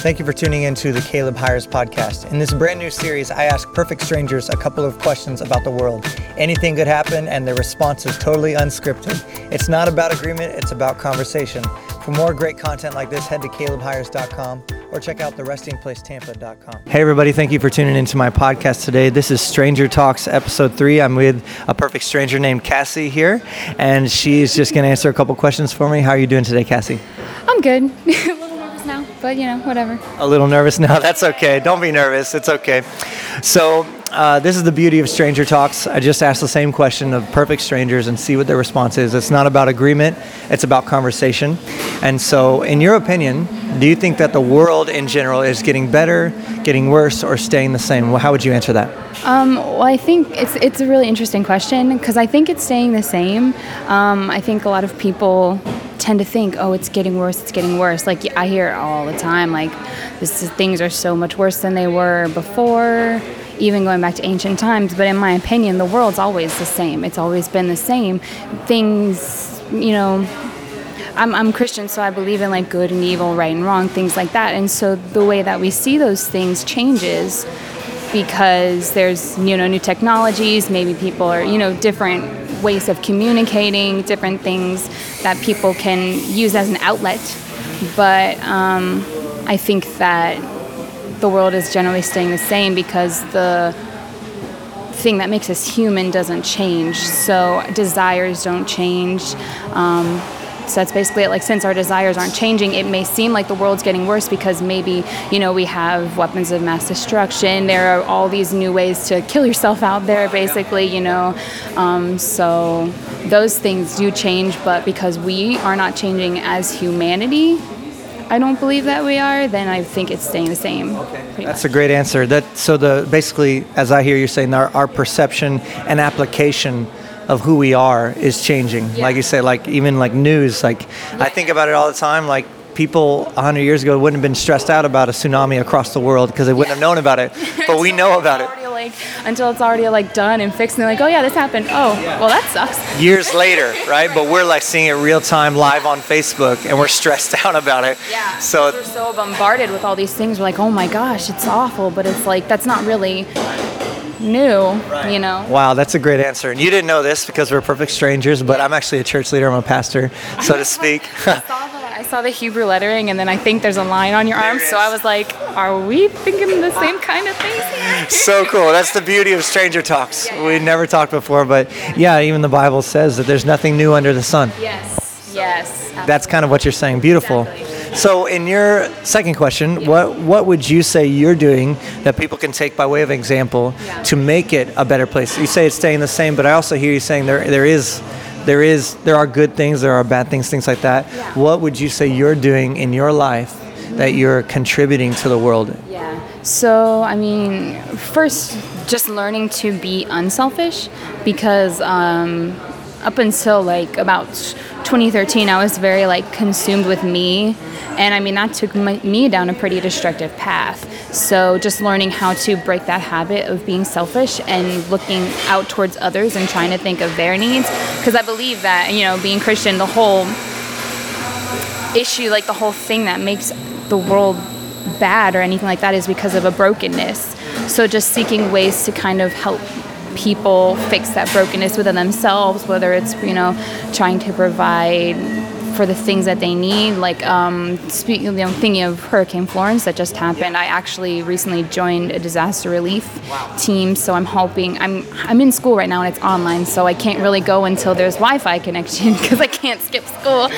Thank you for tuning in to the Caleb Hires podcast. In this brand new series, I ask perfect strangers a couple of questions about the world. Anything could happen, and their response is totally unscripted. It's not about agreement, it's about conversation. For more great content like this, head to calebhires.com or check out therestingplacetampa.com. Hey, everybody, thank you for tuning into my podcast today. This is Stranger Talks, episode three. I'm with a perfect stranger named Cassie here, and she's just going to answer a couple questions for me. How are you doing today, Cassie? I'm good. but you know, whatever. A little nervous now? That's okay. Don't be nervous. It's okay. So, uh, this is the beauty of Stranger Talks. I just ask the same question of perfect strangers and see what their response is. It's not about agreement, it's about conversation. And so, in your opinion, do you think that the world in general is getting better, getting worse, or staying the same? Well, how would you answer that? Um, well, I think it's it's a really interesting question because I think it's staying the same. Um, I think a lot of people tend to think, oh, it's getting worse, it's getting worse. Like I hear it all the time, like this is, things are so much worse than they were before even going back to ancient times. But in my opinion, the world's always the same. It's always been the same. Things, you know, I'm, I'm Christian, so I believe in like good and evil, right and wrong, things like that. And so the way that we see those things changes because there's you know new technologies maybe people are you know different ways of communicating different things that people can use as an outlet but um, i think that the world is generally staying the same because the thing that makes us human doesn't change. So desires don't change. Um, so that's basically it. Like since our desires aren't changing, it may seem like the world's getting worse because maybe you know we have weapons of mass destruction. There are all these new ways to kill yourself out there, basically. You know, um, so those things do change, but because we are not changing as humanity, I don't believe that we are, then I think it's staying the same. Okay. That's much. a great answer. That so the basically, as I hear you saying, our, our perception and application of who we are is changing. Yeah. Like you say, like even like news. Like yeah. I think about it all the time. Like people 100 years ago wouldn't have been stressed out about a tsunami across the world because they wouldn't have known about it. But we know about it. Like, until it's already like done and fixed, and they're like, oh yeah, this happened. Oh, well that sucks. Years later, right? But we're like seeing it real time live on Facebook, and we're stressed out about it. Yeah. So we're so bombarded with all these things. We're like, oh my gosh, it's awful. But it's like that's not really new, right. you know. Wow, that's a great answer. And you didn't know this because we're perfect strangers, but I'm actually a church leader. I'm a pastor, so to speak. I saw the Hebrew lettering, and then I think there's a line on your arm. So I was like, "Are we thinking the same kind of things here?" so cool. That's the beauty of stranger talks. Yeah. We never talked before, but yeah, even the Bible says that there's nothing new under the sun. Yes. Yes. Absolutely. That's kind of what you're saying. Beautiful. Exactly. So, in your second question, yeah. what what would you say you're doing that people can take by way of example yeah. to make it a better place? You say it's staying the same, but I also hear you saying there there is there is there are good things, there are bad things, things like that. Yeah. What would you say you're doing in your life that you're contributing to the world? Yeah. So I mean, first, just learning to be unselfish, because um, up until like about 2013, I was very like consumed with me, and I mean that took my, me down a pretty destructive path. So just learning how to break that habit of being selfish and looking out towards others and trying to think of their needs, because I believe that you know being Christian, the whole issue, like the whole thing that makes the world bad or anything like that, is because of a brokenness. So just seeking ways to kind of help people fix that brokenness within themselves, whether it's, you know, trying to provide for the things that they need. Like um, speaking, you know, thinking of Hurricane Florence that just happened. I actually recently joined a disaster relief team, so I'm helping. I'm I'm in school right now and it's online, so I can't really go until there's Wi-Fi connection because I can't skip school.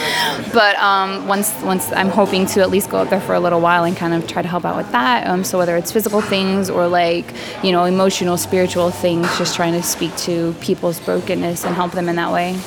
But um, once once I'm hoping to at least go up there for a little while and kind of try to help out with that. Um, so whether it's physical things or like you know emotional, spiritual things, just trying to speak to people's brokenness and help them in that way.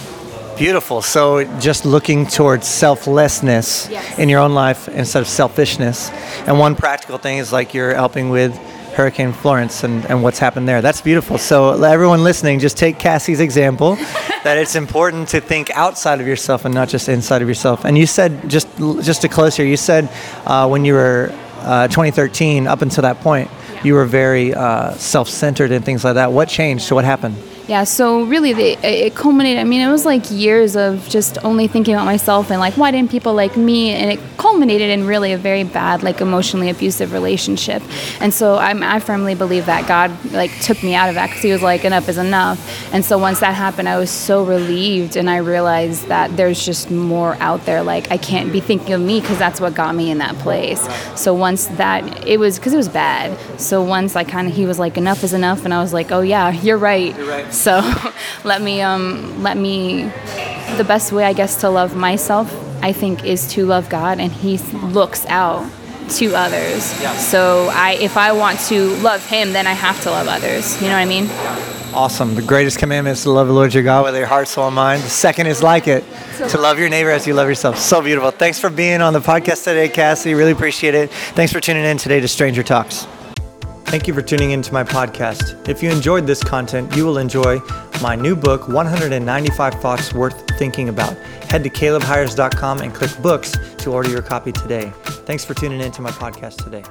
Beautiful. So just looking towards selflessness yes. in your own life instead of selfishness. And one practical thing is like you're helping with Hurricane Florence and, and what's happened there. That's beautiful. So everyone listening, just take Cassie's example that it's important to think outside of yourself and not just inside of yourself. And you said just just to close here, you said uh, when you were uh, 2013 up until that point, you were very uh, self-centered and things like that. What changed? So what happened? Yeah, so really, the, it culminated. I mean, it was like years of just only thinking about myself and like, why didn't people like me? And it culminated in really a very bad, like emotionally abusive relationship. And so I'm, I firmly believe that God like took me out of that because He was like, enough is enough. And so once that happened, I was so relieved, and I realized that there's just more out there. Like I can't be thinking of me because that's what got me in that place. So once that, it was because it was bad. So once I kind of, He was like, enough is enough, and I was like, oh yeah, you're right. You're right. So let me um, let me the best way I guess to love myself I think is to love God and he looks out to others. Yeah. So I if I want to love him then I have to love others. You know what I mean? Awesome. The greatest commandment is to love the Lord your God with your heart, soul, and mind. The second is like it, to love your neighbor as you love yourself. So beautiful. Thanks for being on the podcast today, Cassie. Really appreciate it. Thanks for tuning in today to Stranger Talks. Thank you for tuning into my podcast. If you enjoyed this content, you will enjoy my new book, 195 Thoughts Worth Thinking About. Head to calebhires.com and click books to order your copy today. Thanks for tuning in to my podcast today.